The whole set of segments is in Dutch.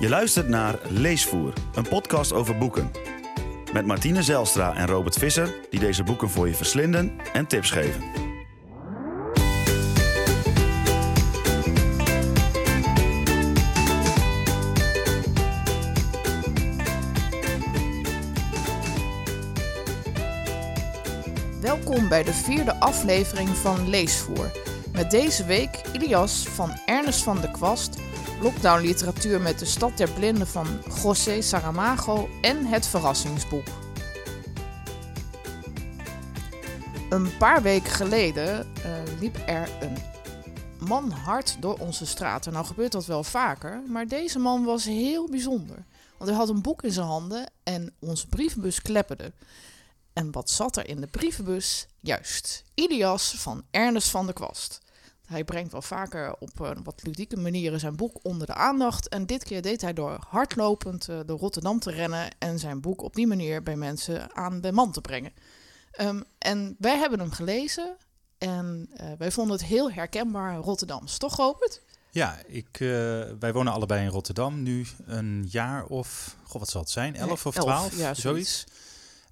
Je luistert naar Leesvoer, een podcast over boeken. Met Martine Zelstra en Robert Visser, die deze boeken voor je verslinden en tips geven. Welkom bij de vierde aflevering van Leesvoer. Met deze week Ilias van Ernest van de Kwast, lockdown literatuur met de Stad der Blinden van José Saramago en het verrassingsboek. Een paar weken geleden eh, liep er een man hard door onze straten. Nou gebeurt dat wel vaker, maar deze man was heel bijzonder. Want hij had een boek in zijn handen en onze brievenbus klepperde. En wat zat er in de brievenbus? Juist, Ilias van Ernest van der Kwast. Hij brengt wel vaker op een wat ludieke manieren zijn boek onder de aandacht. En dit keer deed hij door hardlopend uh, door Rotterdam te rennen en zijn boek op die manier bij mensen aan de man te brengen. Um, en wij hebben hem gelezen en uh, wij vonden het heel herkenbaar Rotterdams. Toch, Robert? Ja, ik, wij wonen allebei in Rotterdam nu een jaar of, goh, wat zal het zijn, elf of twaalf, ja, zoiets. zoiets.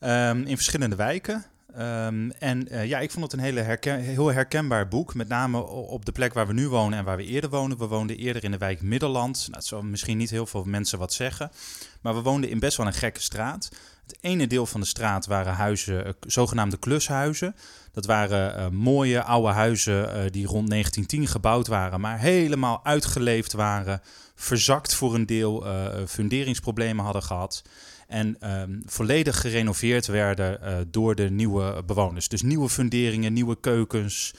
Um, in verschillende wijken. Um, en uh, ja, ik vond het een hele herken heel herkenbaar boek. Met name op de plek waar we nu wonen en waar we eerder wonen. We woonden eerder in de wijk Middelland. Nou, dat zal misschien niet heel veel mensen wat zeggen. Maar we woonden in best wel een gekke straat. Het ene deel van de straat waren huizen, uh, zogenaamde klushuizen. Dat waren uh, mooie oude huizen uh, die rond 1910 gebouwd waren, maar helemaal uitgeleefd waren. Verzakt voor een deel, funderingsproblemen hadden gehad en um, volledig gerenoveerd werden uh, door de nieuwe bewoners. Dus nieuwe funderingen, nieuwe keukens,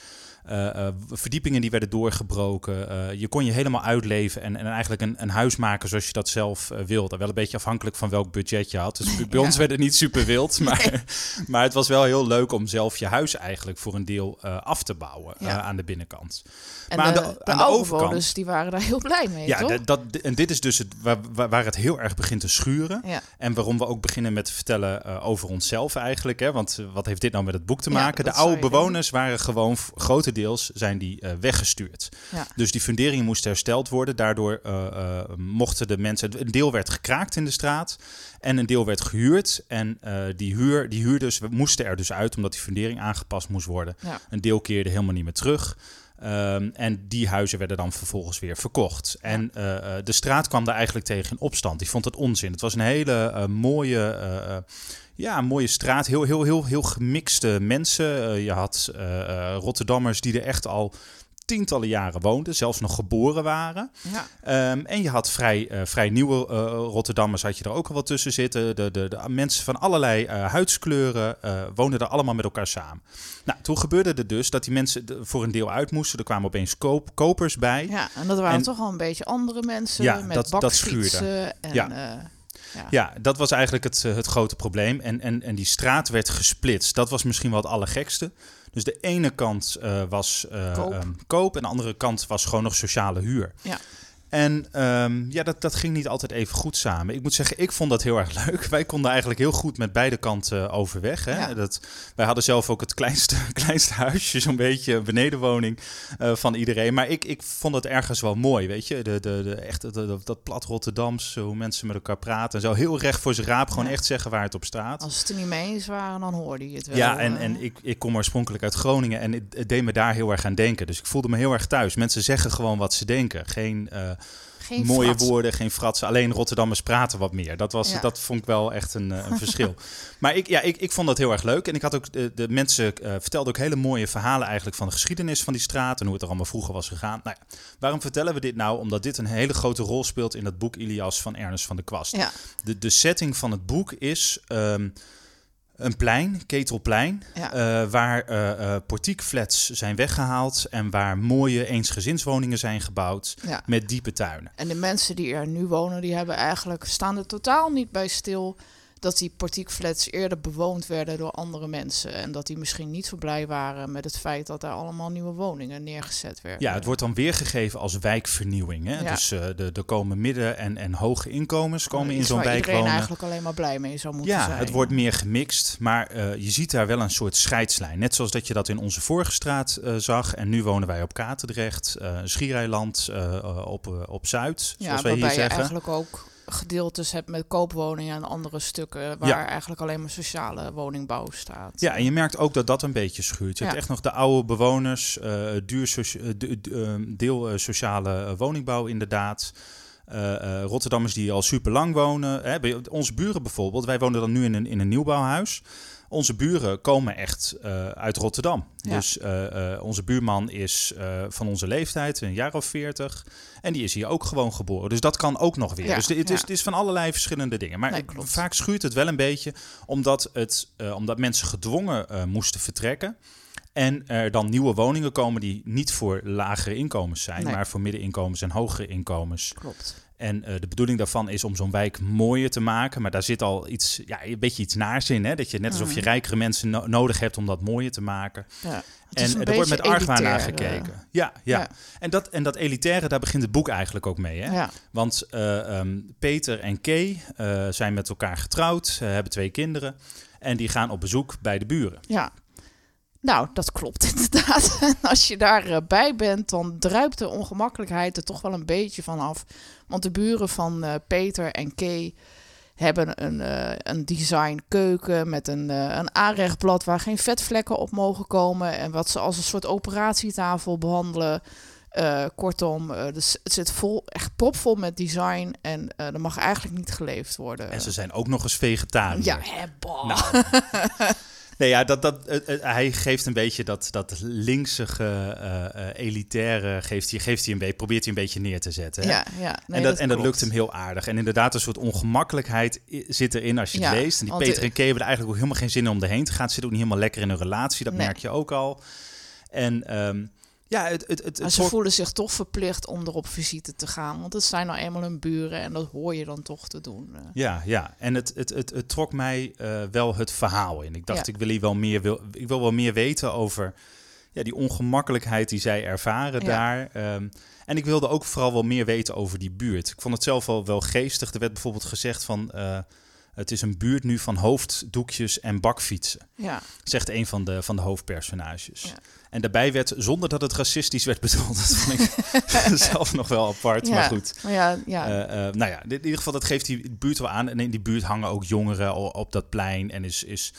verdiepingen die werden doorgebroken. je kon je helemaal uitleven en, en eigenlijk een, een, huis maken zoals je dat zelf wilde. Wel een beetje afhankelijk van welk budget je had. Dus bij ja. ons werd het niet super wild, maar, nee. maar het was wel heel leuk om zelf je huis eigenlijk voor een deel af te bouwen ja. aan de binnenkant. En maar de, aan de, de, aan de overkant, dus die waren daar heel blij mee, ja, toch? Dat, en dit is dus het, waar, waar het heel erg begint te schuren. Ja. En waarom we ook beginnen met te vertellen uh, over onszelf eigenlijk. Hè? Want wat heeft dit nou met het boek te maken? Ja, de oude bewoners waren gewoon grotendeels zijn die uh, weggestuurd. Ja. Dus die funderingen moesten hersteld worden. Daardoor uh, mochten de mensen... Een deel werd gekraakt in de straat. En een deel werd gehuurd. En die, huur, die huurders moesten er dus uit... omdat die fundering aangepast moest worden. Ja. Een deel keerde helemaal niet meer terug. Um, en die huizen werden dan vervolgens weer verkocht. Ja. En uh, de straat kwam daar eigenlijk tegen in opstand. Die vond het onzin. Het was een hele uh, mooie, uh, ja, mooie straat. Heel, heel, heel, heel gemixte mensen. je had Rotterdammers die er echt al tientallen jaren woonden, zelfs nog geboren waren. Ja. Um, en je had vrij, uh, vrij nieuwe uh, Rotterdammers, had je er ook al wat tussen zitten. De, de, de mensen van allerlei uh, huidskleuren woonden er allemaal met elkaar samen. Nou, toen gebeurde er dus dat die mensen voor een deel uit moesten. Er kwamen opeens koop, kopers bij. Ja, en dat waren en, toch al een beetje andere mensen ja, met dat, dat schuurde. En, ja. Ja. ja. dat was eigenlijk het, het grote probleem. En, en, en die straat werd gesplitst. Dat was misschien wel het allergekste. Dus de ene kant uh, was uh, koop. Um, koop en de andere kant was gewoon nog sociale huur. Ja. En um, ja, dat, dat ging niet altijd even goed samen. Ik moet zeggen, ik vond dat heel erg leuk. Wij konden eigenlijk heel goed met beide kanten overweg. Hè? Ja. Dat, wij hadden zelf ook het kleinste, kleinste huisje, zo'n beetje benedenwoning uh, van iedereen. Maar ik, ik vond het ergens wel mooi, weet je. De, de, de, echt, de, de, dat plat Rotterdams, hoe mensen met elkaar praten. En zo heel recht voor zijn raap, gewoon Ja. echt zeggen waar het op staat. Als het er niet mee eens waren, dan hoorde je het wel. Ja, en, eh. en ik, ik kom oorspronkelijk uit Groningen en het, het deed me daar heel erg aan denken. Dus ik voelde me heel erg thuis. Mensen zeggen gewoon wat ze denken. Geen, uh, Geen mooie fratsen. woorden, geen fratsen. Alleen Rotterdammers praten wat meer. Dat, was, Ja. dat vond ik wel echt een, eh, een verschil. Maar ik, ja, ik, ik vond dat heel erg leuk. En ik had ook de, de mensen uh, vertelden ook hele mooie verhalen eigenlijk van de geschiedenis van die straat en hoe het er allemaal vroeger was gegaan. Nou ja, waarom vertellen we dit nou? Omdat dit een hele grote rol speelt in dat boek Ilias van Ernest van der Kwast. Ja, De, de setting van het boek is um, een plein, Ketelplein, Ja. uh, waar uh, portiekflats zijn weggehaald en waar mooie eensgezinswoningen zijn gebouwd ja. met diepe tuinen. En de mensen die er nu wonen, die hebben eigenlijk, staan er totaal niet bij stil dat die portiekflats eerder bewoond werden door andere mensen. En dat die misschien niet zo blij waren met het feit dat er allemaal nieuwe woningen neergezet werden. Ja, het wordt dan weergegeven als wijkvernieuwing. Hè? Ja. Dus uh, er komen midden- en, en hoge inkomens komen in zo'n wijk iedereen wonen. eigenlijk alleen maar blij mee zou moeten Ja, zijn. het wordt meer gemixt, maar uh, je ziet daar wel een soort scheidslijn. Net zoals dat je dat in onze vorige straat uh, zag. En nu wonen wij op Katendrecht, Schiereiland, op, op Zuid, ja, zoals wij hier zeggen. eigenlijk ook gedeeltes hebt met koopwoningen en andere stukken waar Ja. eigenlijk alleen maar sociale woningbouw staat. Ja, en je merkt ook dat dat een beetje schuurt. Je Ja. hebt echt nog de oude bewoners, eh, duur socia- eh, eh, deel sociale woningbouw inderdaad. Eh, Rotterdammers die al super lang wonen. Hè, bij onze buren bijvoorbeeld, wij wonen dan nu in een, in een nieuwbouwhuis. Onze buren komen echt eh, uit Rotterdam. Ja. Dus eh, eh, onze buurman is van onze leeftijd, een jaar of veertig. En die is hier ook gewoon geboren. Dus dat kan ook nog weer. Ja, dus het, is, het is van allerlei verschillende dingen. Maar Nee, vaak schuurt het wel een beetje, omdat, het, omdat mensen gedwongen moesten vertrekken. En er dan nieuwe woningen komen die niet voor lagere inkomens zijn, Nee. maar voor middeninkomens en hogere inkomens. Klopt. En eh, de bedoeling daarvan is om zo'n wijk mooier te maken. Maar daar zit al iets, ja, een beetje iets naars in. Hè? Dat je net alsof je Mhm. rijkere mensen no- nodig hebt om dat mooier te maken. Ja. En een er wordt met argwaan naar eh, gekeken. Ja, ja. ja. En, dat, en dat elitaire, daar begint het boek eigenlijk ook mee. Hè? Ja. Want eh, ehm, Peter en Kay eh, zijn met elkaar getrouwd, eh, hebben twee kinderen. En die gaan op bezoek bij de buren. Ja. Nou, dat klopt inderdaad. En als je daarbij bij bent, dan druipt de ongemakkelijkheid er toch wel een beetje van af. Want de buren van eh, Peter en Kay hebben een, eh, een design keuken met een, eh, een aanrechtblad waar geen vetvlekken op mogen komen. En wat ze als een soort operatietafel behandelen. Eh, kortom, eh, dus het zit vol, echt propvol met design en eh er mag eigenlijk niet geleefd worden. En ze zijn ook nog eens vegetariër. ja, hè, bah. Nou. nee, ja, dat, dat, eh, eh, hij geeft een beetje dat, dat linksige, eh, elitaire, geeft hij, geeft hij een beetje, probeert hij een beetje neer te zetten. Hè? ja, ja. Nee, en dat, en dat lukt hem heel aardig. En inderdaad, een soort ongemakkelijkheid zit erin als je het leest. En die Peter en Kay hebben er eigenlijk ook helemaal geen zin in om erheen te gaan. Ze zitten ook niet helemaal lekker in hun relatie, dat Nee. merk je ook al. En ehm, ja, het, het, het, Maar ze voelen zich toch verplicht om er op visite te gaan. Want het zijn nou eenmaal hun buren en dat hoor je dan toch te doen. eh. Ja, ja. En het, het, het, het trok mij eh, wel het verhaal in. Ik dacht, Ja. ik wil hier wel meer, wil, ik wil wel meer weten over ja, die ongemakkelijkheid die zij ervaren Ja. daar. Ehm, en ik wilde ook vooral wel meer weten over die buurt. Ik vond het zelf wel, wel geestig. Er werd bijvoorbeeld gezegd van... eh, het is een buurt nu van hoofddoekjes en bakfietsen, Ja, zegt een van de, van de hoofdpersonages. Ja. En daarbij werd, zonder dat het racistisch werd bedoeld, dat vond ik zelf nog wel apart, ja. maar goed. Maar ja, ja. Eh, eh, nou ja, in ieder geval, dat geeft die buurt wel aan. En in die buurt hangen ook jongeren op dat plein. En is, is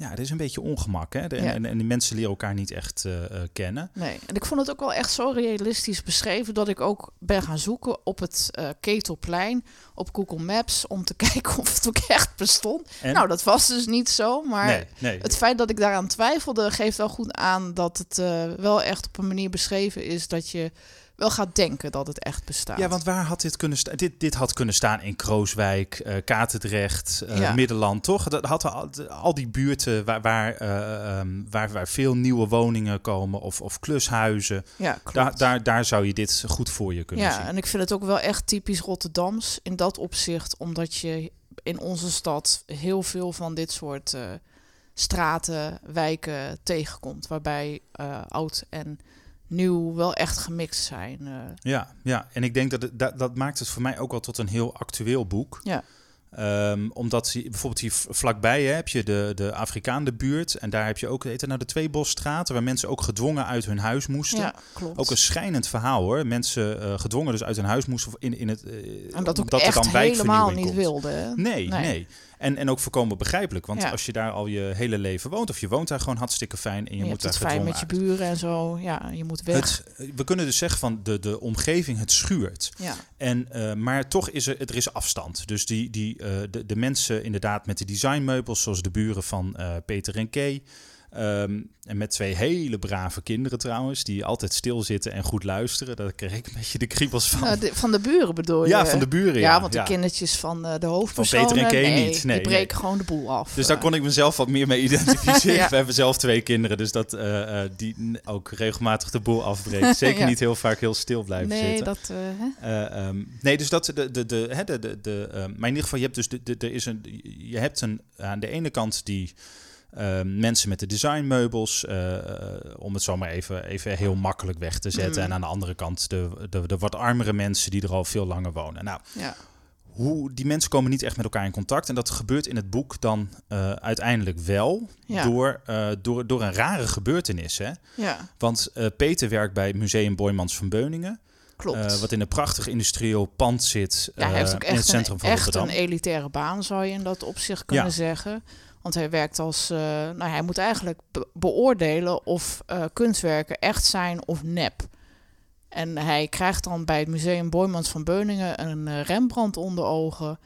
ja, er is een beetje ongemak. Hè? De- en, Ja. en, en die mensen leren elkaar niet echt eh, eh, kennen. nee. En ik vond het ook wel echt zo realistisch beschreven dat ik ook ben gaan zoeken op het eh, Ketelplein op Google Maps om te kijken of het ook echt bestond. En, Nou, dat was dus niet zo, maar nee, nee. het feit dat ik daaraan twijfelde geeft wel goed aan dat het wel echt op een manier beschreven is dat je wel gaat denken dat het echt bestaat. ja, want waar had dit kunnen staan? Dit, dit had kunnen staan in Krooswijk, eh Katendrecht, eh, Ja. Middenland, toch? Dat had al, al die buurten waar, waar, eh, ehm, waar, waar veel nieuwe woningen komen of, of klushuizen. ja. Daar, daar, daar zou je dit goed voor je kunnen Ja, zien. en ik vind het ook wel echt typisch Rotterdams in dat opzicht, omdat je in onze stad heel veel van dit soort eh, straten, wijken tegenkomt, waarbij eh, oud en nieuw wel echt gemixt zijn. eh. Ja, ja, en ik denk dat, het, dat dat maakt het voor mij ook wel tot een heel actueel boek. Ja. Ehm, omdat bijvoorbeeld hier vlakbij hè, heb je de, de Afrikaanse buurt. En daar heb je ook heet het nou, de Tweebosstraten, waar mensen ook gedwongen uit hun huis moesten. ja, klopt. Ook een schijnend verhaal hoor. Mensen eh, gedwongen dus uit hun huis moesten in, in het. eh, en dat ook omdat er dan helemaal niet komt. wilde. nee. Nee. En, en ook voorkomen begrijpelijk. Want Ja. als je daar al je hele leven woont, of je woont daar gewoon hartstikke fijn en je, je moet hebt daar het fijn met je buren en zo. Ja, je moet weg. Het, we kunnen dus zeggen van de, de omgeving, het schuurt. ja. En, eh, maar toch is er, er is afstand. Dus die, die, eh, de, de mensen inderdaad met de designmeubels, zoals de buren van eh, Peter en Kay, Ehm, en met twee hele brave kinderen trouwens, die altijd stilzitten en goed luisteren. Daar kreeg ik een beetje de kriebels van. Nou, de- van de buren bedoel je? ja, van de buren. Ja, Ja, want ja. de kindertjes van eh, de hoofdpersoon... Peter en Kay nee, niet. Nee, die breken gewoon de boel af. Dus daar kon ik mezelf wat meer mee identificeren. Ja. We hebben zelf twee kinderen, dus dat eh, eh, die ook regelmatig de boel afbreken. Zeker niet heel vaak heel stil blijven Nee, zitten. dat... eh, hè? Eh, ehm, nee, dus dat de, de, de, hè, de, de, de ehm, maar in ieder geval, je hebt dus de, de, er is een, je hebt een, aan de ene kant die ehm, mensen met de designmeubels, eh, eh, om het zo maar even, even heel makkelijk weg te zetten. Mm. En aan de andere kant de, de, de wat armere mensen die er al veel langer wonen. Nou, ja. hoe, die mensen komen niet echt met elkaar in contact. En dat gebeurt in het boek dan eh, uiteindelijk wel Ja. door, door, door een rare gebeurtenis. Hè? ja, Want Peter werkt bij Museum Boymans van Beuningen. klopt. Wat in een prachtig industrieel pand zit Ja, hij heeft ook in het echt, centrum een, van echt Rotterdam. een elitaire baan, zou je in dat opzicht kunnen Ja. zeggen. Want hij werkt als... eh, nou, hij moet eigenlijk be- beoordelen of eh, kunstwerken echt zijn of nep. En hij krijgt dan bij het Museum Boymans van Beuningen een eh, Rembrandt onder ogen.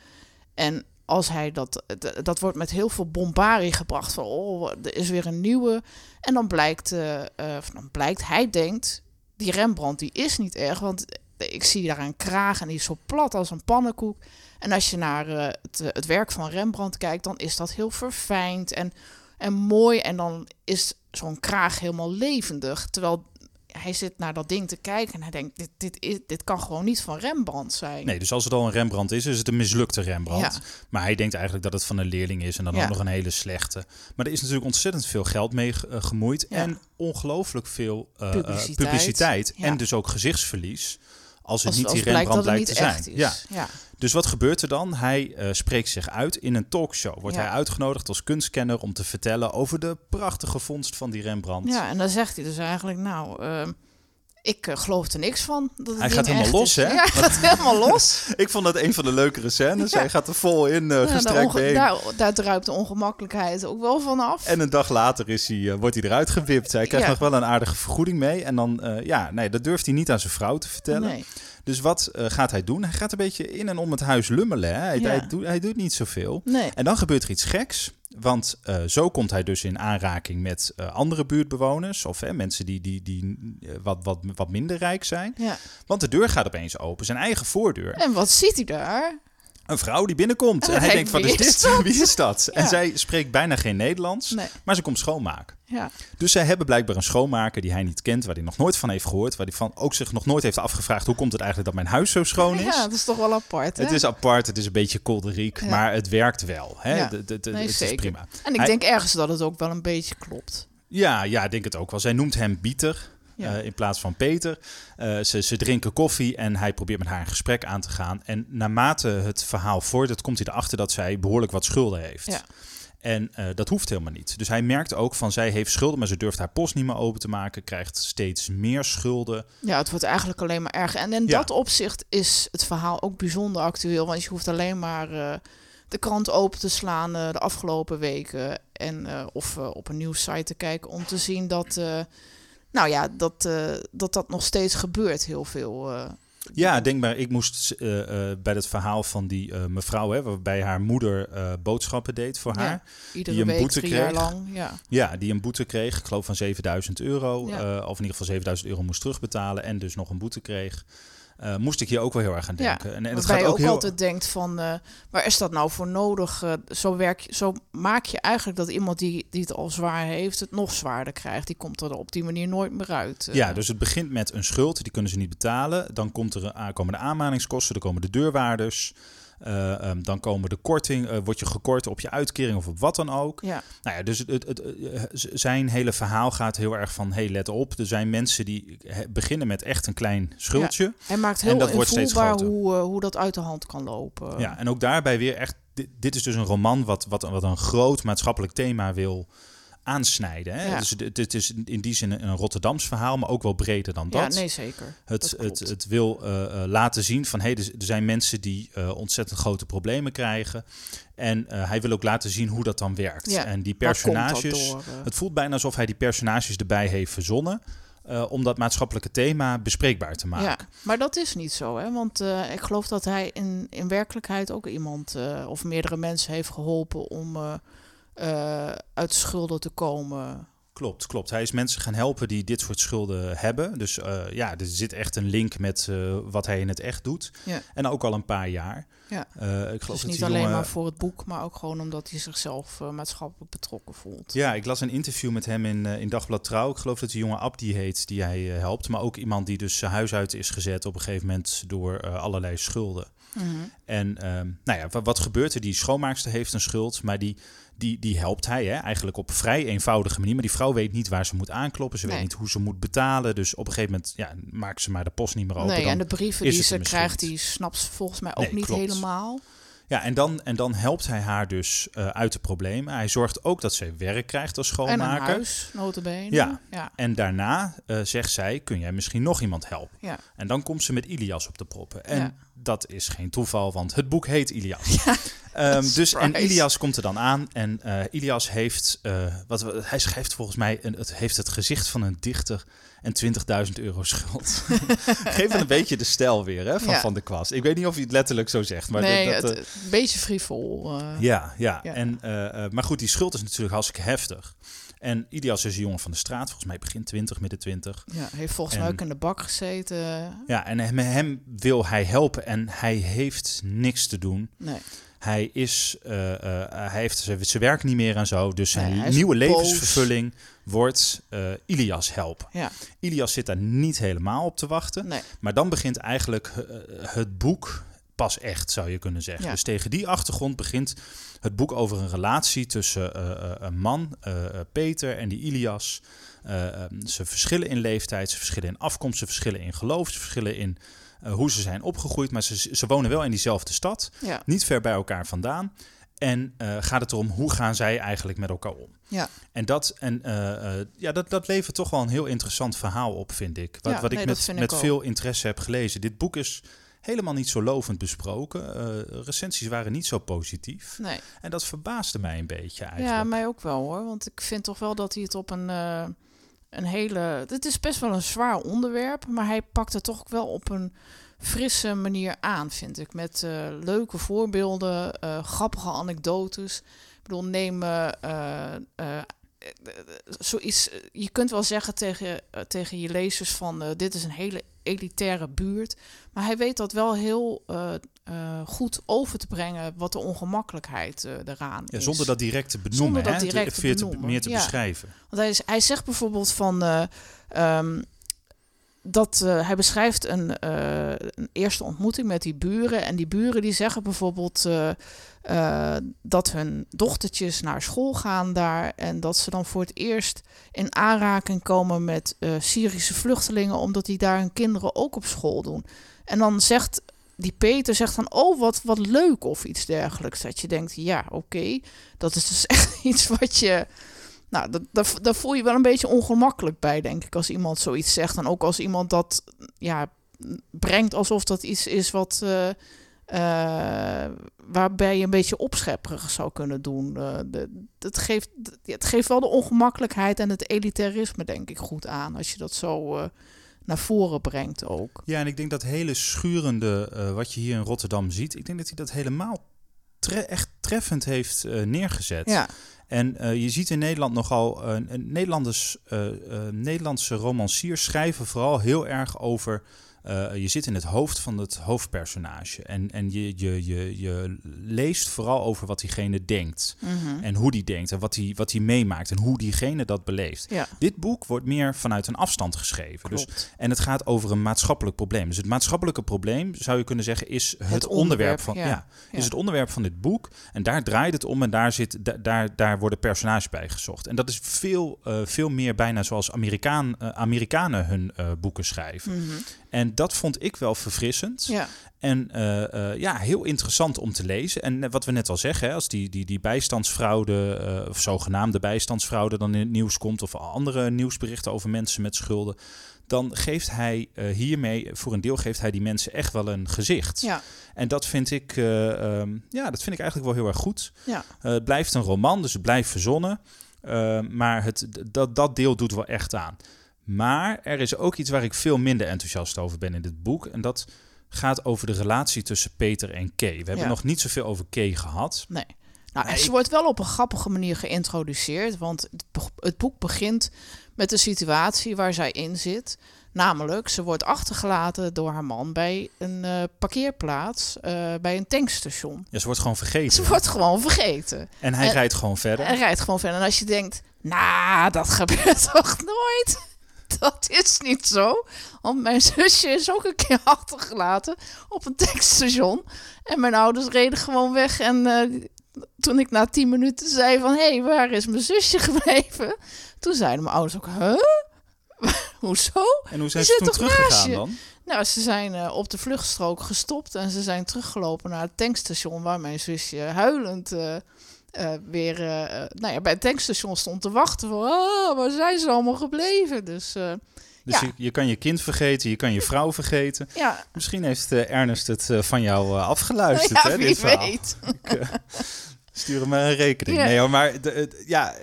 En als hij dat... Dat wordt met heel veel bombarie gebracht van... Oh, er is weer een nieuwe. En dan blijkt... of dan blijkt, hij denkt... Die Rembrandt die is niet erg, want ik zie daar een kraag en die is zo plat als een pannenkoek. En als je naar eh, het, eh, het werk van Rembrandt kijkt, dan is dat heel verfijnd en, en mooi. En dan is zo'n kraag helemaal levendig. Terwijl hij zit naar dat ding te kijken en hij denkt, dit, dit, is, dit kan gewoon niet van Rembrandt zijn. Nee, dus als het al een Rembrandt is, is het een mislukte Rembrandt. Ja. Maar hij denkt eigenlijk dat het van een leerling is en dan Ja. ook nog een hele slechte. Maar er is natuurlijk ontzettend veel geld mee eh, gemoeid Ja. en ongelooflijk veel Publiciteit. en dus ook gezichtsverlies. Als het als, niet als die Rembrandt blijkt te zijn. Ja. Ja. Dus wat gebeurt er dan? Hij eh, spreekt zich uit in een talkshow. Wordt Ja. hij uitgenodigd als kunstkenner om te vertellen over de prachtige vondst van die Rembrandt. ja, en dan zegt hij dus eigenlijk, nou, eh, ik eh, geloof er niks van. Dat het Hij gaat helemaal los, is. hè? Ja, hij gaat helemaal los. Ik vond dat een van de leukere scènes. Ja. Hij gaat er vol in, eh Ja, gestrekt daar, daar, daar druipt de ongemakkelijkheid ook wel van af. En een dag later is hij, eh, wordt hij eruit gewipt. Hij krijgt nog wel een aardige vergoeding mee. En dan, ja, nee, dat durft hij niet aan zijn vrouw te vertellen. Nee. Dus wat gaat hij doen? Hij gaat een beetje in en om het huis lummelen. Hè? Hij, Ja. hij, doet, hij doet niet zoveel. Nee. En dan gebeurt er iets geks. Want eh, zo komt hij dus in aanraking met eh, andere buurtbewoners. Of hè, mensen die, die, die eh, wat, wat, wat minder rijk zijn. Ja. Want de deur gaat opeens open. Zijn eigen voordeur. En wat ziet hij daar? Een vrouw die binnenkomt. En En hij denkt, wat denkt, is dit? dat? Wie is dat? En zij spreekt bijna geen Nederlands. Nee. Maar ze komt schoonmaken. Ja. Dus zij hebben blijkbaar een schoonmaker die hij niet kent, waar hij nog nooit van heeft gehoord, waar hij van ook zich nog nooit heeft afgevraagd hoe komt het eigenlijk dat mijn huis zo schoon is. ja, dat is toch wel apart, hè? Het is apart, het is een beetje kolderiek, Ja. maar het werkt wel. Hè? Ja. De- de- de- Nee, het is zeker. prima. En ik Hij- denk ergens dat het ook wel een beetje klopt. Ja, ja, ik denk het ook wel. Zij noemt hem Bieter Ja. eh, in plaats van Peter. Eh, ze, ze drinken koffie en hij probeert met haar een gesprek aan te gaan. En naarmate het verhaal vordert, komt hij erachter dat zij behoorlijk wat schulden heeft. Ja. En eh, dat hoeft helemaal niet. Dus hij merkt ook van zij heeft schulden, maar ze durft haar post niet meer open te maken. Krijgt steeds meer schulden. Ja, het wordt eigenlijk alleen maar erger. En in Ja. dat opzicht is het verhaal ook bijzonder actueel. Want je hoeft alleen maar de krant open te slaan de afgelopen weken. En, of op een nieuwssite te kijken om te zien dat... nou ja, dat, eh, dat dat nog steeds gebeurt heel veel. eh. Ja, denk maar, ik moest eh, bij het verhaal van die mevrouw, hè, waarbij haar moeder boodschappen deed voor Ja. haar. iedere Die een week boete drie jaar kreeg. lang. Ja. Ja, die een boete kreeg, ik geloof van 7000 euro. Ja. of in ieder geval 7000 euro moest terugbetalen en dus nog een boete kreeg. Eh, moest ik hier ook wel heel erg aan Ja, denken. en, en Waarbij gaat je ook ook heel... altijd denkt van, eh, waar is dat nou voor nodig? Eh, zo, werk, je- zo maak je eigenlijk dat iemand die, die het al zwaar heeft, het nog zwaarder krijgt. Die komt er op die manier nooit meer uit. Ja, dus het begint met een schuld, die kunnen ze niet betalen. Dan komt er, komen de aanmaningskosten, dan komen de deurwaarders. Eh, ehm, dan komen de korting, eh, word je gekort op je uitkering of op wat dan ook. Ja, Nou ja, dus het, het, het, eh, zijn hele verhaal gaat heel erg van, hey, let op. Er zijn mensen die beginnen met echt een klein schuldje. maakt En heel dat wordt steeds groter. hoe, hoe dat uit de hand kan lopen. Ja, en ook daarbij weer echt, dit, dit is dus een roman wat, wat, wat een groot maatschappelijk thema wil aansnijden. Hè? Ja. Dus het, het is in die zin een Rotterdams verhaal, maar ook wel breder dan Ja, dat. nee, zeker. Het, het, het wil eh, eh, laten zien van hey, er er zijn mensen die eh, ontzettend grote problemen krijgen. En hij wil ook laten zien hoe dat dan werkt. Ja, En die personages. door? Het voelt bijna alsof hij die personages erbij heeft verzonnen. om dat maatschappelijke thema bespreekbaar te maken. Ja, maar dat is niet zo, hè? Want ik geloof dat hij in, in werkelijkheid ook iemand of meerdere mensen heeft geholpen om eh, eh, uit de schulden te komen. Klopt, klopt. Hij is mensen gaan helpen die dit soort schulden hebben. Dus uh, ja, er zit echt een link met uh, wat hij in het echt doet. Ja. En ook al een paar jaar. Ja. Uh, ik geloof dus niet alleen jongen... maar voor het boek, maar ook gewoon omdat hij zichzelf maatschappelijk betrokken voelt. Ja, ik las een interview met hem in, in Dagblad Trouw. Ik geloof dat die jongen Abdi heet, die hij helpt. Maar ook iemand die dus zijn huis uit is gezet op een gegeven moment door allerlei schulden. Mm -hmm. En ehm, nou ja, wat, wat gebeurt er? Die schoonmaakster heeft een schuld, maar die die, die helpt hij hè, eigenlijk op vrij eenvoudige manier. Maar die vrouw weet niet waar ze moet aankloppen. Ze Nee. weet niet hoe ze moet betalen. Dus op een gegeven moment ja, maakt ze maar de post niet meer open. nee, en de brieven die ze krijgt, die snapt ze volgens mij ook Nee, niet klopt. helemaal. Ja, en dan, en dan helpt hij haar dus eh, uit de problemen. Hij zorgt ook dat zij werk krijgt als En een schoonmaker. huis, notabene. Ja. ja. En daarna eh, zegt zij, kun jij misschien nog iemand helpen? Ja. En dan komt ze met Ilias op de proppen. En Ja. Dat is geen toeval, want het boek heet Ilias. Ehm, dus, en. Ilias komt er dan aan. En eh, Ilias heeft, eh, wat, hij schrijft volgens mij, een, het heeft het gezicht van een dichter en 20.000 euro schuld. Geef een beetje de stijl weer hè, van Ja. Van de Kwast. Ik weet niet of hij het letterlijk zo zegt. Maar nee, dat, dat, het, een beetje frivol. eh. ja, ja. Ja. En, eh, eh, maar goed, die schuld is natuurlijk hartstikke heftig. En Ilias is een jongen van de straat, volgens mij begin 20, midden 20. ja, heeft volgens En- mij ook in de bak gezeten. Ja, en hem, hem wil hij helpen en hij heeft niks te doen. Nee. Hij, is, eh, eh, hij heeft zijn werk niet meer en zo. Dus zijn Nee, nieuwe levensvervulling wordt eh, Ilias helpen. Ja, Ilias zit daar niet helemaal op te wachten. nee. Maar dan begint eigenlijk het boek pas echt, zou je kunnen zeggen. Ja. Dus tegen die achtergrond begint het boek over een relatie tussen eh, eh, een man, eh, eh, Peter, en die Ilias. Eh, eh, ze verschillen in leeftijd, ze verschillen in afkomst, ze verschillen in geloof, ze verschillen in eh, hoe ze zijn opgegroeid. Maar ze, ze wonen wel in diezelfde stad, Ja, niet ver bij elkaar vandaan. En eh, gaat het erom hoe gaan zij eigenlijk met elkaar om? ja. En dat, en, eh, eh, ja, dat, dat levert toch wel een heel interessant verhaal op, vind ik. Wat, Ja, wat ik nee, met, met ik veel interesse heb gelezen. Dit boek is helemaal niet zo lovend besproken. Eh, recensies waren niet zo positief. nee. En dat verbaasde mij een beetje eigenlijk. Ja, mij ook wel hoor. Want ik vind toch wel dat hij het op een, eh, een hele. Het is best wel een zwaar onderwerp, maar hij pakt het toch ook wel op een frisse manier aan, vind ik. Met eh, leuke voorbeelden, grappige anekdotes. Ik bedoel, neem zoiets. Je kunt wel zeggen tegen, tegen je lezers van dit is een hele elitaire buurt. Maar hij weet dat wel heel eh, eh, goed over te brengen wat de ongemakkelijkheid eh eraan Ja, is. zonder dat direct te benoemen, Zonder dat hè? direct te Veel benoemen, meer te ja. beschrijven. Want hij, is, hij zegt bijvoorbeeld van. eh, ehm, dat eh, hij beschrijft een, eh, een eerste ontmoeting met die buren. En die buren die zeggen bijvoorbeeld eh, dat hun dochtertjes naar school gaan daar. En dat ze dan voor het eerst in aanraking komen met Syrische vluchtelingen, omdat die daar hun kinderen ook op school doen. En dan zegt die Peter zegt dan, oh wat, wat leuk of iets dergelijks. Dat je denkt, ja oké, dat is dus echt iets wat je... Nou, dat, daar, voel je wel een beetje ongemakkelijk bij, denk ik, als iemand zoiets zegt. En ook als iemand dat ja, brengt alsof dat iets is wat, eh, eh, waarbij je een beetje opschepperig zou kunnen doen. Eh, de, het, geeft, het geeft wel de ongemakkelijkheid en het elitarisme, denk ik, goed aan. Als je dat zo naar voren brengt ook. Ja, en ik denk dat hele schurende wat je hier in Rotterdam ziet, ik denk dat hij dat helemaal tre- echt treffend heeft eh, neergezet. Ja, En eh, je ziet in Nederland nogal, eh, een Nederlanders, Nederlandse romanciers schrijven vooral heel erg over, eh, je zit in het hoofd van het hoofdpersonage. En, en je, je, je, je leest vooral over wat diegene denkt. mhm. En hoe die denkt en wat hij wat die meemaakt en hoe diegene dat beleeft. ja Dit boek wordt meer vanuit een afstand geschreven. Dus en het gaat over een maatschappelijk probleem. Dus het maatschappelijke probleem, zou je kunnen zeggen, is het, Het onderwerp, onderwerp, van. ja. Ja, Ja. is het onderwerp van dit boek. En daar draait het om en daar, zit, da- daar, daar worden personages bij gezocht. En dat is veel, eh, veel meer bijna zoals Amerikaan, eh, Amerikanen hun boeken schrijven. Mhm. En dat vond ik wel verfrissend. Ja, En eh, eh, ja, heel interessant om te lezen. En eh, wat we net al zeggen, hè, als die, die, die bijstandsfraude, of zogenaamde bijstandsfraude, dan in het nieuws komt, of andere nieuwsberichten over mensen met schulden, dan geeft hij hiermee, voor een deel geeft hij die mensen echt wel een gezicht. ja, En dat vind ik, eh, ehm, ja, dat vind ik eigenlijk wel heel erg goed. ja. Het blijft een roman, dus het blijft verzonnen. Maar het, dat, dat deel doet wel echt aan. Maar er is ook iets waar ik veel minder enthousiast over ben in dit boek. En dat gaat over de relatie tussen Peter en Kay. We hebben Ja. nog niet zoveel over Kay gehad. Nee. Nou, en ze wordt wel op een grappige manier geïntroduceerd. Want het, boek begint met de situatie waar zij in zit. Namelijk, ze wordt achtergelaten door haar man bij een eh, parkeerplaats, eh, bij een tankstation. Ja, ze wordt gewoon vergeten. Ze wordt gewoon vergeten. En hij en- rijdt gewoon verder. En rijdt gewoon verder. En als je denkt, nou, dat gebeurt toch nooit? Dat is niet zo. Want mijn zusje is ook een keer achtergelaten op een tankstation. En mijn ouders reden gewoon weg. En eh, toen ik na tien minuten zei van... Hé, hey, waar is mijn zusje gebleven? Toen zeiden mijn ouders ook, huh? Hoezo? en hoe zijn ze toen teruggegaan dan? Nou, ze zijn eh, op de vluchtstrook gestopt en ze zijn teruggelopen naar het tankstation waar mijn zusje huilend eh, eh, weer eh, eh, nou ja, bij het tankstation stond te wachten. Van, ah, waar zijn ze allemaal gebleven? Dus Dus Ja. je, je kan je kind vergeten, je kan je vrouw vergeten. ja, Misschien heeft Ernest het van jou afgeluisterd, ja hè, wie dit weet. Stuur hem een rekening. Ja. Nee maar de, het- ja,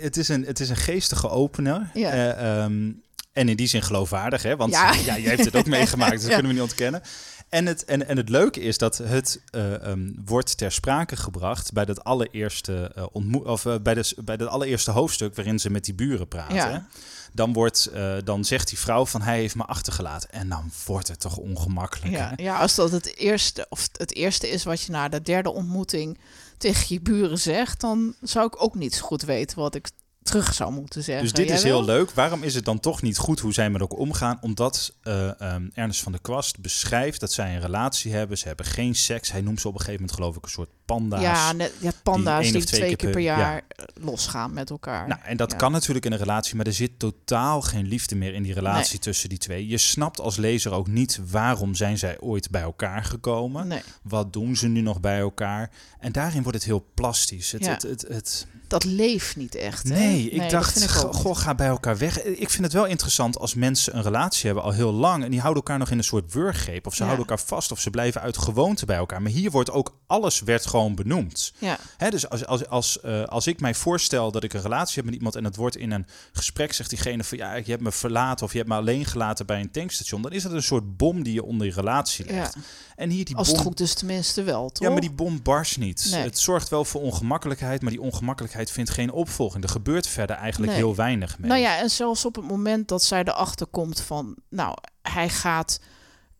het is, een, het is een geestige opener. Ja. Eh, ehm, en in die zin geloofwaardig, hè? Want Ja. jij hebt het ook meegemaakt, dus dat kunnen we niet ontkennen. En het, en, en het leuke is dat het eh, ehm, wordt ter sprake gebracht bij dat allereerste, eh, ontmoe- of, eh, bij, de, bij dat allereerste hoofdstuk waarin ze met die buren praten. Ja. Dan, wordt, dan zegt die vrouw van hij heeft me achtergelaten. En dan wordt het toch ongemakkelijk. Ja, hè? ja, als dat het eerste, of het eerste is wat je na de derde ontmoeting tegen je buren zegt, dan zou ik ook niet zo goed weten wat ik terug zou moeten zeggen. Dus dit Jij is heel leuk. Waarom is het dan toch niet goed hoe zij met elkaar omgaan? Omdat eh, ehm, Ernest van der Kwast beschrijft dat zij een relatie hebben. Ze hebben geen seks. Hij noemt ze op een gegeven moment geloof ik een soort panda's. Ja, net, ja, panda's die, twee twee keer per jaar losgaan met elkaar. Nou, en dat kan natuurlijk in een relatie, maar er zit totaal geen liefde meer in die relatie tussen die twee. Je snapt als lezer ook niet waarom zijn zij ooit bij elkaar gekomen. nee, Wat doen ze nu nog bij elkaar? En daarin wordt het heel plastisch. Het, het, het, het, dat leeft niet echt. Nee, ik dacht, ik goh, ga bij elkaar weg. Ik vind het wel interessant als mensen een relatie hebben al heel lang en die houden elkaar nog in een soort wurggreep of ze houden elkaar vast of ze blijven uit gewoonte bij elkaar. Maar hier wordt ook alles werd gewoon benoemd. Ja, Hè, dus als, als, als, eh, als ik mij voorstel dat ik een relatie heb met iemand en het wordt in een gesprek, zegt diegene van ja, je hebt me verlaten of je hebt me alleen gelaten bij een tankstation, dan is dat een soort bom die je onder je relatie legt. ja. En hier die als bom. het goed is tenminste wel, toch? Ja, maar die bom barst niet. Nee. Het zorgt wel voor ongemakkelijkheid, maar die ongemakkelijkheid vindt geen opvolging. Er gebeurt verder eigenlijk Nee. heel weinig mee. Nou ja, en zelfs op het moment dat zij erachter komt van, nou, hij gaat,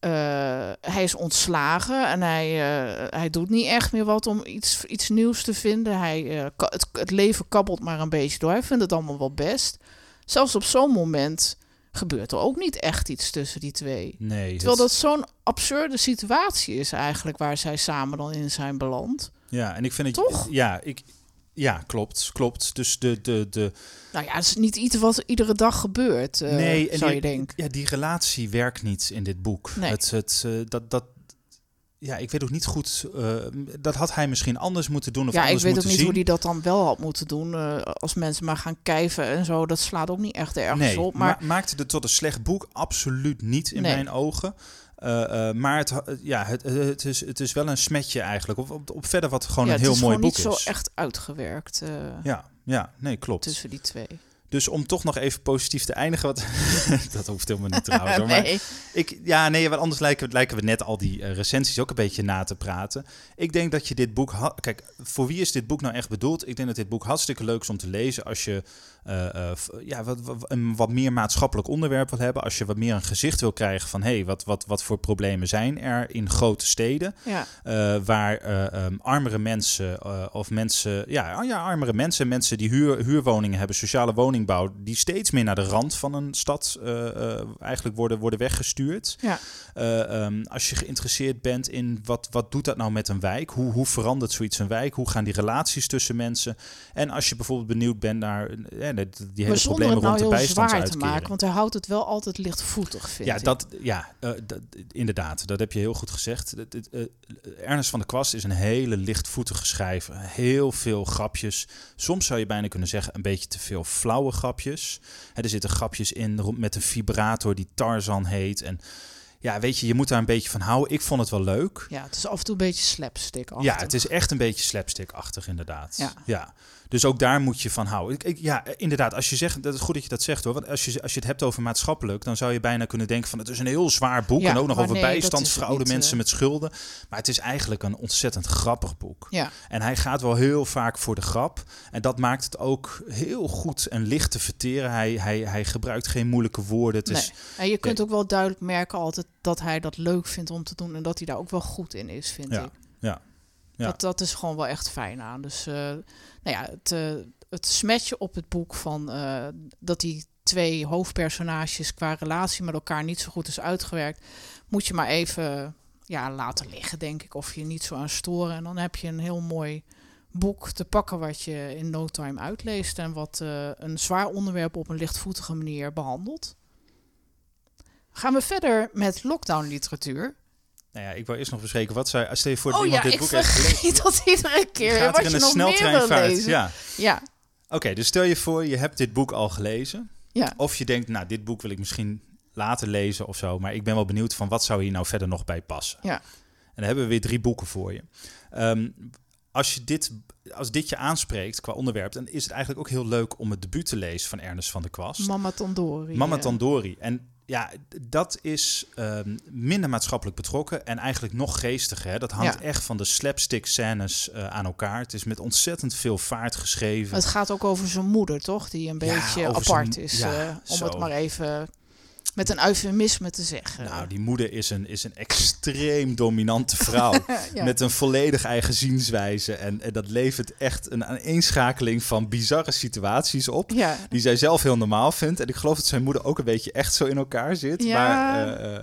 eh, hij is ontslagen en hij, eh, hij doet niet echt meer wat om iets, iets nieuws te vinden. Hij, eh, het, het leven kabbelt maar een beetje door. Hij vindt het allemaal wel best. Zelfs op zo'n moment gebeurt er ook niet echt iets tussen die twee. Nee, Terwijl het- dat zo'n absurde situatie is eigenlijk waar zij samen dan in zijn beland. ja, en ik vind het Toch? Ja, ik, ja, klopt, klopt. Dus de, de, de, Nou ja, het is niet iets wat iedere dag gebeurt, eh, nee, en zou die, je denken. Ja, die relatie werkt niet in dit boek. Nee. Het, het, eh, dat, dat, ja, ik weet ook niet goed. eh, dat had hij misschien anders moeten doen of Ja, ik weet ook niet zien. hoe die dat dan wel had moeten doen. als mensen maar gaan kijven en zo, dat slaat ook niet echt ergens Nee, op. Maar ma- maakte het tot een slecht boek? Absoluut niet in Nee. mijn ogen. Eh, eh, maar het, ha- ja, het, het, is, het is wel een smetje eigenlijk. Op, op, op verder wat gewoon ja, een heel het is mooi boek niet is. zo echt uitgewerkt eh, Ja, ja, nee, klopt. tussen die twee. Dus om toch nog even positief te eindigen, wat, dat hoeft helemaal niet trouwens. hoor, maar nee. ik, ja, nee, want anders lijken, we- lijken we net al die eh, recensies ook een beetje na te praten. Ik denk dat je dit boek... Kijk, voor wie is dit boek nou echt bedoeld? Ik denk dat dit boek hartstikke leuk is om te lezen als je eh, eh, ja, wat, wat, een wat meer maatschappelijk onderwerp wil hebben. Als je wat meer een gezicht wil krijgen van... hé, hey, wat, wat, wat voor problemen zijn er in grote steden... Ja, eh, waar eh, ehm, armere mensen eh, of mensen, ja, ja, armere mensen, mensen die huur, huurwoningen hebben, sociale woningbouw, die steeds meer naar de rand van een stad eh, eh, eigenlijk worden, worden weggestuurd. ja. Eh, ehm, als je geïnteresseerd bent in wat, wat doet dat nou met een wijk? Hoe, hoe verandert zoiets een wijk? Hoe gaan die relaties tussen mensen? En als je bijvoorbeeld benieuwd bent naar die hele maar problemen het nou rond de heel zwaar te maken, want hij houdt het wel altijd lichtvoetig, vind Ja, ik. dat, ja eh, dat, inderdaad. Dat heb je heel goed gezegd. Eh, Ernest van der Kwast is een hele lichtvoetige schrijver. Heel veel grapjes. Soms zou je bijna kunnen zeggen een beetje te veel flauwe grapjes. Hè, er zitten grapjes in rond- met een vibrator die Tarzan heet. En ja, weet je, je moet daar een beetje van houden. Ik vond het wel leuk. Ja, het is af en toe een beetje slapstick. Ja, het is echt een beetje slapstick-achtig, inderdaad. Ja. ja. Dus ook daar moet je van houden. Ik, ik- ja, inderdaad, als je zegt, dat is goed dat je dat zegt hoor. Want als je, als je het hebt over maatschappelijk, dan zou je bijna kunnen denken van het is een heel zwaar boek. Ja, en ook nog over nee, bijstandsfraude, niet, mensen eh. met schulden. Maar het is eigenlijk een ontzettend grappig boek. Ja, En hij gaat wel heel vaak voor de grap. En dat maakt het ook heel goed en licht te verteren. Hij, hij, hij gebruikt geen moeilijke woorden. Het is, nee. En je kunt ook wel duidelijk merken altijd dat hij dat leuk vindt om te doen. En dat hij daar ook wel goed in is, vind Ja, ik. ja, ja. Dat, dat is gewoon wel echt fijn aan. Dus eh, nou ja, het, eh, het smetje op het boek van eh, dat die twee hoofdpersonages qua relatie met elkaar niet zo goed is uitgewerkt, moet je maar even ja, laten liggen, denk ik. Of je niet zo aan storen. En dan heb je een heel mooi boek te pakken wat je in no time uitleest en wat eh, een zwaar onderwerp op een lichtvoetige manier behandelt. Gaan we verder met lockdown literatuur. Nou ja, ik wil eerst nog bespreken. Wat zei, stel je voor dat Oh iemand ja, dit ik boek heeft gelezen. vergeet dat iedere keer. Je gaat er in je een sneltreinvaart. Ja. Ja, Oké, dus stel je voor, je hebt dit boek al gelezen. ja. Of je denkt, nou, dit boek wil ik misschien later lezen of zo. Maar ik ben wel benieuwd van wat zou hier nou verder nog bij passen. Ja. En dan hebben we weer drie boeken voor je. Ehm, als, je dit, als dit je aanspreekt qua onderwerp, dan is het eigenlijk ook heel leuk om het debuut te lezen van Ernest van der Kwast. Mama Tandori. Mama. Tandori. En ja, dat is ehm, minder maatschappelijk betrokken en eigenlijk nog geestiger. Hè? Dat hangt Ja. echt van de slapstick scènes eh, aan elkaar. Het is met ontzettend veel vaart geschreven. Het gaat ook over zijn moeder, toch? Die een beetje apart is. ja, eh, om het maar even met een eufemisme te zeggen. Nou, die moeder is een, is een extreem dominante vrouw. ja. Met een volledig eigen zienswijze. En, en dat levert echt een aaneenschakeling van bizarre situaties op. ja. Die zij zelf heel normaal vindt. En ik geloof dat zijn moeder ook een beetje echt zo in elkaar zit. Ja. Maar eh, eh,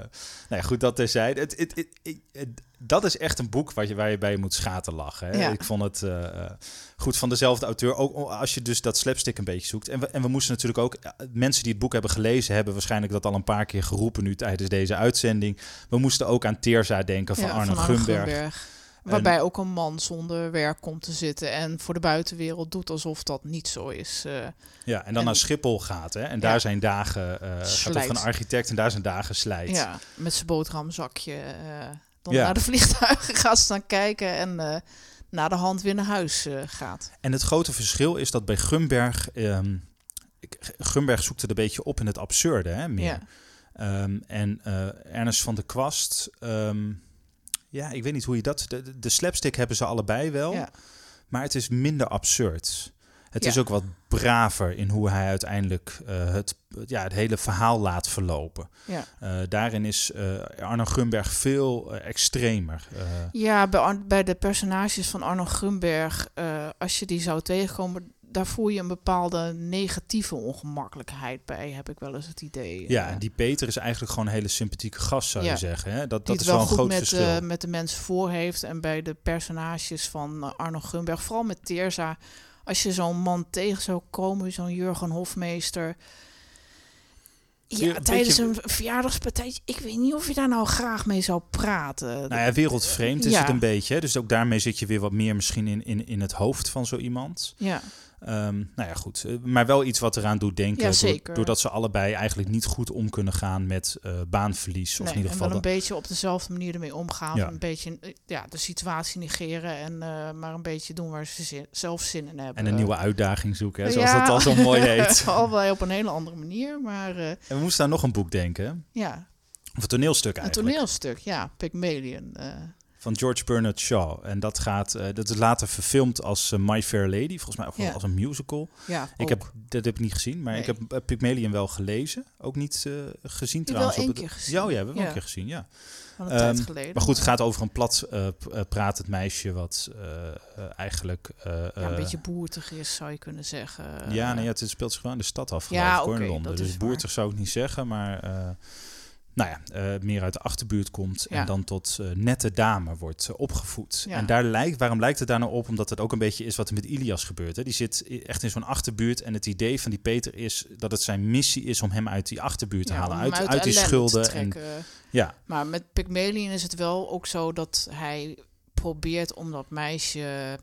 nou ja, goed, dat terzijde. Het, het- het- dat is echt een boek waar je, waar je bij moet schaterlachen. Hè? Ja. Ik vond het eh, eh, goed van dezelfde auteur. Ook als je dus dat slapstick een beetje zoekt. En we, en we moesten natuurlijk ook... eh, Mensen die het boek hebben gelezen... hebben waarschijnlijk dat al een paar keer geroepen nu tijdens deze uitzending. We moesten ook aan Teerza denken van Ja, Arno van Grunberg. Waarbij ook een man zonder werk komt te zitten en voor de buitenwereld doet alsof dat niet zo is. Ja, en dan En- naar Schiphol gaat. Hè? En Ja. daar zijn dagen... eh gaat Slijt. over een architect en daar zijn dagen slijt. ja, met zijn boterhamzakje. Dan Ja. naar de vliegtuigen gaat staan kijken en eh na de hand weer naar huis eh, gaat. En het grote verschil is dat bij Grunberg... ehm, ik- Grunberg zoekt het een beetje op in het absurde, hè, meer. Ja. Ehm, en eh, Ernest van der Kwast... ehm, ja, ik weet niet hoe je dat... De, de slapstick hebben ze allebei wel. Ja. Maar het is minder absurd. Het Ja. is ook wat braver in hoe hij uiteindelijk eh, het, ja, het hele verhaal laat verlopen. Ja. Eh, daarin is eh, Arno Grunberg veel extremer. Ja, bij, bij de personages van Arno Grunberg, als je die zou tegenkomen, daar voel je een bepaalde negatieve ongemakkelijkheid bij, heb ik wel eens het idee. ja, en die Peter is eigenlijk gewoon een hele sympathieke gast, zou Ja. je zeggen. Hè? Dat, dat is wel wel een goed groot met, verschil. eh, met de mensen voor heeft. En bij de personages van Arno Grunberg, vooral met Teerza. Als je zo'n man tegen zou komen, zo'n Jurgen Hofmeester. Ja, een tijdens beetje- een verjaardagspartij. Ik weet niet of je daar nou graag mee zou praten. Nou ja, wereldvreemd is Ja. het een beetje. Dus ook daarmee zit je weer wat meer misschien in, in, in het hoofd van zo iemand. ja. Ehm, nou ja, goed. Eh, Maar wel iets wat eraan doet denken. Ja, zeker. doordat ze allebei eigenlijk niet goed om kunnen gaan met eh, baanverlies. Of in ieder en geval wel een beetje op dezelfde manier ermee omgaan. Ja. Een beetje eh, ja, de situatie negeren en maar een beetje doen waar ze zin- zelf zin in hebben. en een nieuwe uitdaging zoeken, hè, zoals Ja. dat al zo mooi heet. Allebei op een hele andere manier, maar En we moesten aan nog een boek denken. ja, Of een toneelstuk een eigenlijk. toneelstuk, ja, Pygmalion. Van George Bernard Shaw. En dat, gaat, eh, dat is later verfilmd als eh, My Fair Lady. Volgens mij ook wel Ja. als een musical. ja, Ik ook. heb, dat heb ik niet gezien, maar ik heb eh, Pygmalion wel gelezen. Ook niet gezien Ik wel trouwens. één op het- keer gezien. Ja, oh ja, we hebben wel een keer gezien, ja. van een tijd Ehm, geleden. Maar goed, het gaat over een plat pratend meisje wat eigenlijk... ja, een beetje boertig is, zou je kunnen zeggen. Ja, nee, het speelt zich wel in de stad af, Ja, ik, in Londen. Dus boertig zou ik niet zeggen, maar... nou ja, eh, meer uit de achterbuurt komt en dan tot eh, nette dame wordt eh, opgevoed. Ja. En daar lijkt, waarom lijkt het daar nou op? Omdat het ook een beetje is wat er met Ilias gebeurt. Hè? Die zit echt in zo'n achterbuurt en het idee van die Peter is dat het zijn missie is om hem uit die achterbuurt te Ja, halen. Uit, uit, die schulden. En, trekken. ja, Maar met Pygmalion is het wel ook zo dat hij probeert om dat meisje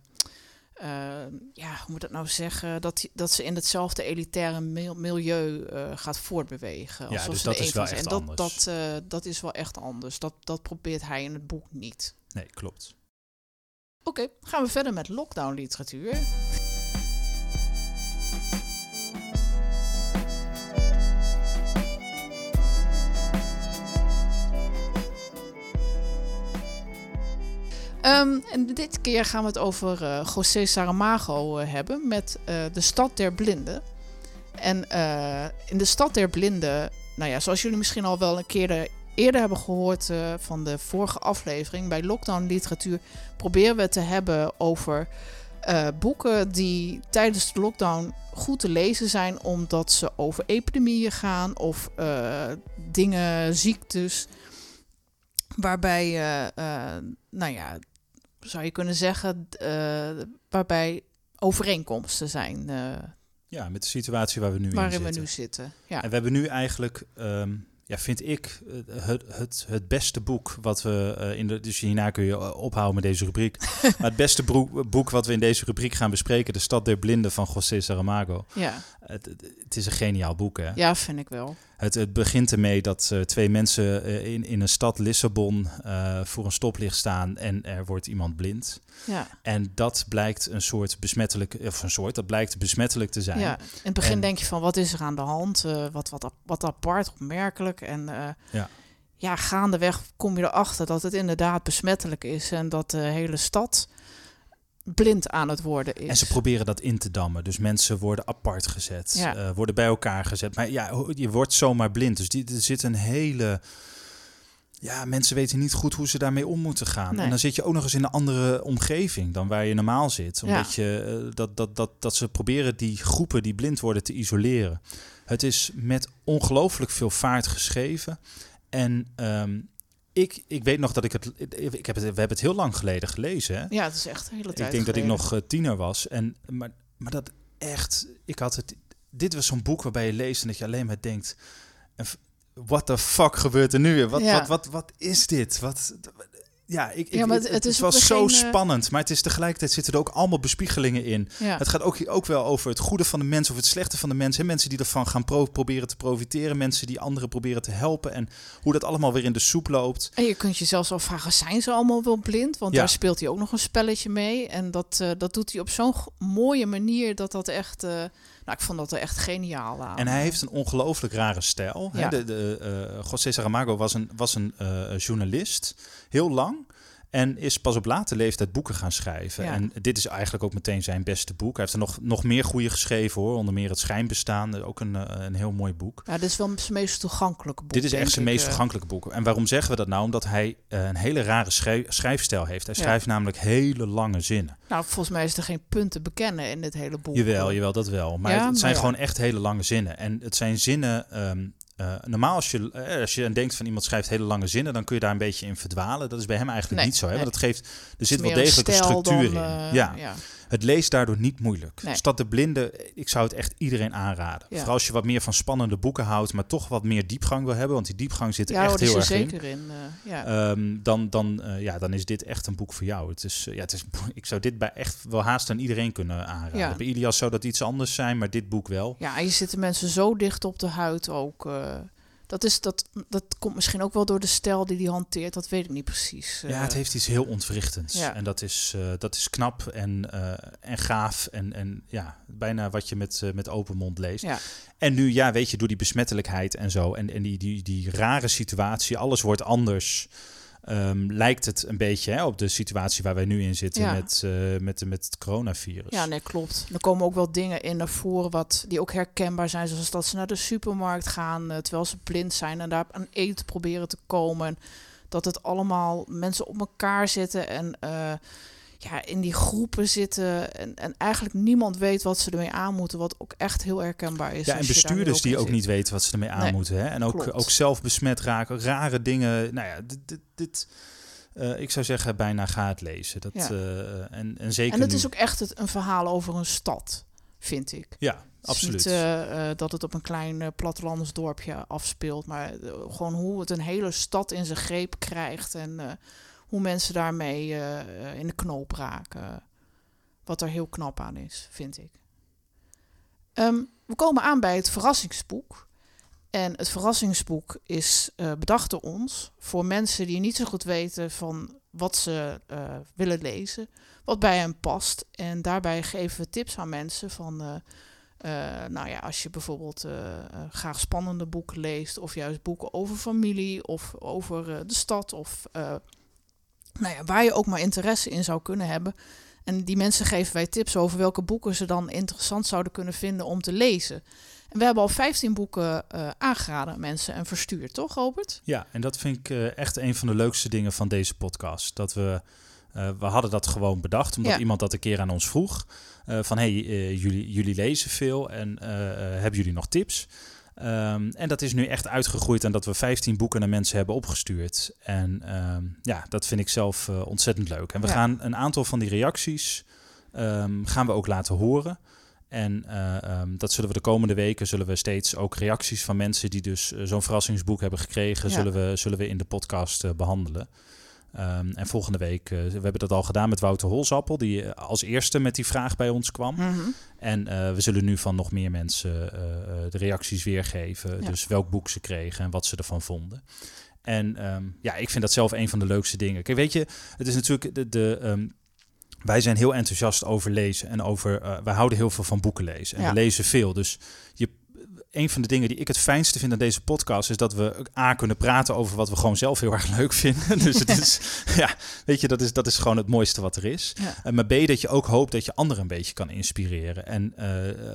ja, hoe moet dat nou zeggen? Dat, dat ze in hetzelfde elitaire milieu gaat voortbewegen. Ja, dus dat is wel echt en dat, Dat, dat is wel echt anders. Dat, dat probeert hij in het boek niet. Nee, klopt. Oké, gaan we verder met lockdown literatuur. Ehm, en dit keer gaan we het over uh, José Saramago uh, hebben met uh, De Stad der Blinden. En in De Stad der Blinden, nou ja, zoals jullie misschien al wel een keer eerder hebben gehoord van de vorige aflevering, bij Lockdown Literatuur proberen we het te hebben over boeken die tijdens de lockdown goed te lezen zijn, omdat ze over epidemieën gaan of dingen, ziektes waarbij nou ja, zou je kunnen zeggen, uh, waarbij overeenkomsten zijn. Uh, ja, met de situatie waar we nu waarin in zitten. we nu zitten. Ja. En we hebben nu eigenlijk, um, ja, vind ik, eh, het, het, het beste boek wat we uh, in de. Dus hierna kun je ophouden met deze rubriek. maar het beste boek wat we in deze rubriek gaan bespreken: De Stad der Blinden van José Saramago. Ja. Het, het, is een geniaal boek, hè? Ja, vind ik wel. Het, het begint ermee dat uh, twee mensen uh, in, in een stad Lissabon uh, voor een stoplicht staan en er wordt iemand blind. Ja. En dat blijkt een soort besmettelijk, of een soort, dat blijkt besmettelijk te zijn. Ja, in het begin en, denk je van wat is er aan de hand? wat, wat, wat apart, opmerkelijk. En ja. ja, gaandeweg kom je erachter dat het inderdaad besmettelijk is en dat de hele stad blind aan het worden is. En ze proberen dat in te dammen. Dus mensen worden apart gezet, ja. uh, worden bij elkaar gezet. Maar ja, je wordt zomaar blind. Dus die, er zit een hele... Ja, mensen weten niet goed hoe ze daarmee om moeten gaan. Nee. En dan zit je ook nog eens in een andere omgeving dan waar je normaal zit. Omdat ja. je, uh, dat, dat, dat, dat ze proberen die groepen die blind worden te isoleren. Het is met ongelooflijk veel vaart geschreven. En um, ik, ik weet nog dat ik het, ik heb het. We hebben het heel lang geleden gelezen. Hè? Ja, het is echt een hele tijd. Ik denk geleden. dat ik nog uh, tiener was. En, maar, maar dat echt. Ik had het. Dit was zo'n boek waarbij je leest en dat je alleen maar denkt. What the fuck gebeurt er nu weer? Wat, ja. wat, wat, wat is dit? Wat, ja, ik, ja, het, het, was zo geen, uh... spannend. Maar het is tegelijkertijd zitten er ook allemaal bespiegelingen in. Ja. Het gaat ook, ook wel over het goede van de mens of het slechte van de mens. Hè? Mensen die ervan gaan pro proberen te profiteren. Mensen die anderen proberen te helpen. En hoe dat allemaal weer in de soep loopt. En je kunt je zelfs afvragen, zijn ze allemaal wel blind? Want Ja. daar speelt hij ook nog een spelletje mee. En dat, uh, dat doet hij op zo'n mooie manier dat dat echt... Uh, nou, ik vond dat er echt geniaal aan. En hij heeft een ongelooflijk rare stijl. Hè? Ja. De, de, uh, José Saramago was een, was een uh, journalist, heel lang. En is pas op late leeftijd boeken gaan schrijven. Ja. En dit is eigenlijk ook meteen zijn beste boek. Hij heeft er nog, nog meer goede geschreven hoor. Onder meer Het Schijnbestaan. Ook een, uh, een heel mooi boek. Ja, dit is wel zijn meest toegankelijke boek. Dit is echt zijn meest uh, toegankelijke boek. En waarom zeggen we dat nou? Omdat hij uh, een hele rare schrijf, schrijfstijl heeft. Hij Ja. schrijft namelijk hele lange zinnen. Nou, volgens mij is er geen punt te bekennen in dit hele boek. Jawel, jawel, dat wel. Maar Ja, het, zijn maar gewoon echt hele lange zinnen. En het zijn zinnen. Um, uh, normaal als je, uh, als je denkt van iemand schrijft hele lange zinnen, dan kun je daar een beetje in verdwalen. Dat is bij hem eigenlijk Nee, niet zo. Hè? nee. Want het geeft, er zit wel degelijk een structuur dan, in. uh, ja. ja. Het leest daardoor niet moeilijk. Nee. Stad de Blinde, ik zou het echt iedereen aanraden. Ja. Vooral als je wat meer van spannende boeken houdt, maar toch wat meer diepgang wil hebben. Want die diepgang zit er Ja, echt heel er erg in. zeker in. uh, ja. Um, dan, dan, uh, ja, dan is dit echt een boek voor jou. Het is, uh, ja, het is, ik zou dit bij echt wel haast aan iedereen kunnen aanraden. Ja. Bij Ilias zou dat iets anders zijn, maar dit boek wel. ja, en je zitten mensen zo dicht op de huid ook. Dat, is, dat, dat komt misschien ook wel door de stijl die hij hanteert. Dat weet ik niet precies. Ja, het heeft iets heel ontwrichtends. Ja. En dat is, uh, dat is knap en, uh, en gaaf. En, en ja, bijna wat je met, uh, met open mond leest. Ja. En nu, ja, weet je, door die besmettelijkheid en zo. En, en die, die, die rare situatie, alles wordt anders. Um, lijkt het een beetje hè, op de situatie waar wij nu in zitten Ja. met, uh, met, met het coronavirus. Ja, nee, klopt. Er komen ook wel dingen in naar voren wat, die ook herkenbaar zijn. Zoals dat ze naar de supermarkt gaan uh, terwijl ze blind zijn en daar aan eten proberen te komen. En dat het allemaal mensen op elkaar zitten en uh, ja, in die groepen zitten. En, en eigenlijk niemand weet wat ze ermee aan moeten. Wat ook echt heel herkenbaar is. Ja, en bestuurders die ook zit. niet weten wat ze ermee aan Nee, moeten. Hè? En ook, klopt. ook zelf besmet raken. Rare dingen. Nou ja, dit... dit, dit uh, ik zou zeggen, bijna ga het lezen. Dat, Ja. uh, en, en zeker En het nu. is ook echt het, een verhaal over een stad, vind ik. Ja, absoluut. niet uh, dat het op een klein plattelandsdorpje afspeelt, maar gewoon hoe het een hele stad in zijn greep krijgt en hoe mensen daarmee uh, in de knoop raken. wat er heel knap aan is, vind ik. Ehm, we komen aan bij het verrassingsboek. En het verrassingsboek is uh, bedacht door ons voor mensen die niet zo goed weten van wat ze willen lezen, wat bij hen past. En daarbij geven we tips aan mensen van, nou ja, als je bijvoorbeeld graag spannende boeken leest, of juist boeken over familie of over de stad, of nou ja, waar je ook maar interesse in zou kunnen hebben. En die mensen geven wij tips over welke boeken ze dan interessant zouden kunnen vinden om te lezen. En we hebben al 15 boeken uh, aangeraden aan mensen en verstuurd, toch Robert? Ja, en dat vind ik uh, echt een van de leukste dingen van deze podcast. Dat we, uh, we hadden dat gewoon bedacht, omdat ja. iemand dat een keer aan ons vroeg. van, hey, jullie, jullie lezen veel en hebben jullie nog tips? Um, en dat is nu echt uitgegroeid en dat we 15 boeken naar mensen hebben opgestuurd. En um, ja, dat vind ik zelf uh, ontzettend leuk. En we ja. gaan een aantal van die reacties um, gaan we ook laten horen. En uh, dat zullen we de komende weken zullen we steeds ook reacties van mensen die dus uh, zo'n verrassingsboek hebben gekregen, ja. zullen, we, zullen we in de podcast behandelen. Um, en volgende week, uh, we hebben dat al gedaan met Wouter Holzappel, die uh, als eerste met die vraag bij ons kwam. Mm -hmm. En uh, we zullen nu van nog meer mensen de reacties weergeven. Ja. Dus welk boek ze kregen en wat ze ervan vonden. En um, ja, ik vind dat zelf een van de leukste dingen. Kijk, weet je, het is natuurlijk de. de um, wij zijn heel enthousiast over lezen en over. Wij houden heel veel van boeken lezen en ja. we lezen veel. Dus je een van de dingen die ik het fijnste vind aan deze podcast is dat we A kunnen praten over wat we gewoon zelf heel erg leuk vinden. dus het is, ja, weet je, dat is, dat is gewoon het mooiste wat er is. Ja. Maar B, dat je ook hoopt dat je anderen een beetje kan inspireren. En uh,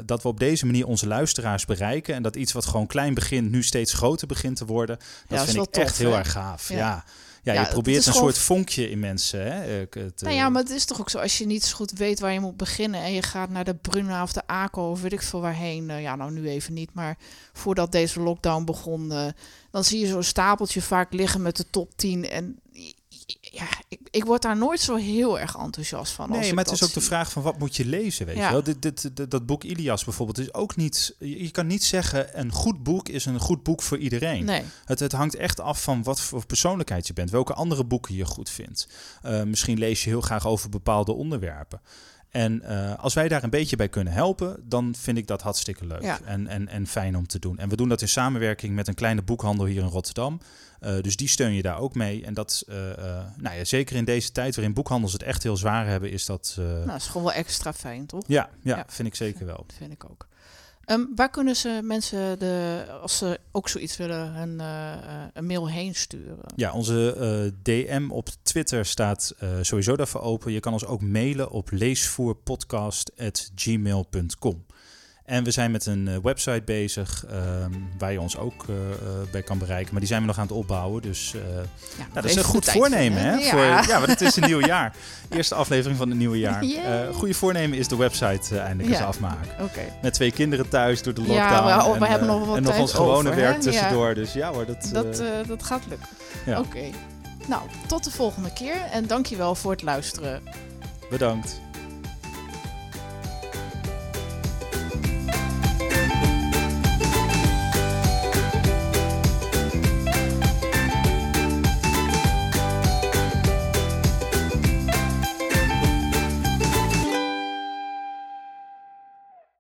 dat we op deze manier onze luisteraars bereiken en dat iets wat gewoon klein begint, nu steeds groter begint te worden. Dat ja, vind ik tof, echt heel erg gaaf. ja. ja. Ja, ja, je probeert een gewoon... soort vonkje in mensen. Hè? Het, nou ja, maar het is toch ook zo. Als je niet zo goed weet waar je moet beginnen... en je gaat naar de Bruna of de ACO of weet ik veel waarheen... Uh, ja, nou nu even niet, maar voordat deze lockdown begon... Dan zie je zo'n stapeltje vaak liggen met de top 10... en ja, ik, ik word daar nooit zo heel erg enthousiast van. Nee, maar het is ook zie. de vraag van wat moet je lezen, weet ja. je wel? Dit, dit, dit, dat boek Ilias bijvoorbeeld is ook niet... Je kan niet zeggen een goed boek is een goed boek voor iedereen. Nee. Het, het hangt echt af van wat voor persoonlijkheid je bent. Welke andere boeken je goed vindt. Uh, misschien lees je heel graag over bepaalde onderwerpen. En uh, als wij daar een beetje bij kunnen helpen, dan vind ik dat hartstikke leuk ja. en, en, en fijn om te doen. En we doen dat in samenwerking met een kleine boekhandel hier in Rotterdam. Uh, dus die steun je daar ook mee. En dat, uh, nou ja, zeker in deze tijd waarin boekhandels het echt heel zwaar hebben, is dat. nou, dat is gewoon wel extra fijn, toch? Ja, ja, ja. vind ik zeker wel. Dat vind ik ook. Um, waar kunnen ze mensen, de, als ze ook zoiets willen, een, uh, een mail heen sturen? Ja, onze uh, DM op Twitter staat sowieso daarvoor open. Je kan ons ook mailen op leesvoerpodcast.gmail.com. En we zijn met een uh, website bezig um, waar je ons ook uh, uh, bij kan bereiken. Maar die zijn we nog aan het opbouwen. Dus ja, nou, dat is een goed voornemen. Hè? Ja. Voor, ja, want het is een nieuw jaar. Eerste aflevering van het nieuwe jaar. goede voornemen is de website eindelijk eens afmaken. Okay. Met twee kinderen thuis door de lockdown. Ja, we, en, hebben nog wat En nog ons over, gewone hè? werk tussendoor. Dus ja hoor, dat... Dat, dat gaat lukken. Oké. Okay. Nou, tot de volgende keer. En dankjewel voor het luisteren. Bedankt.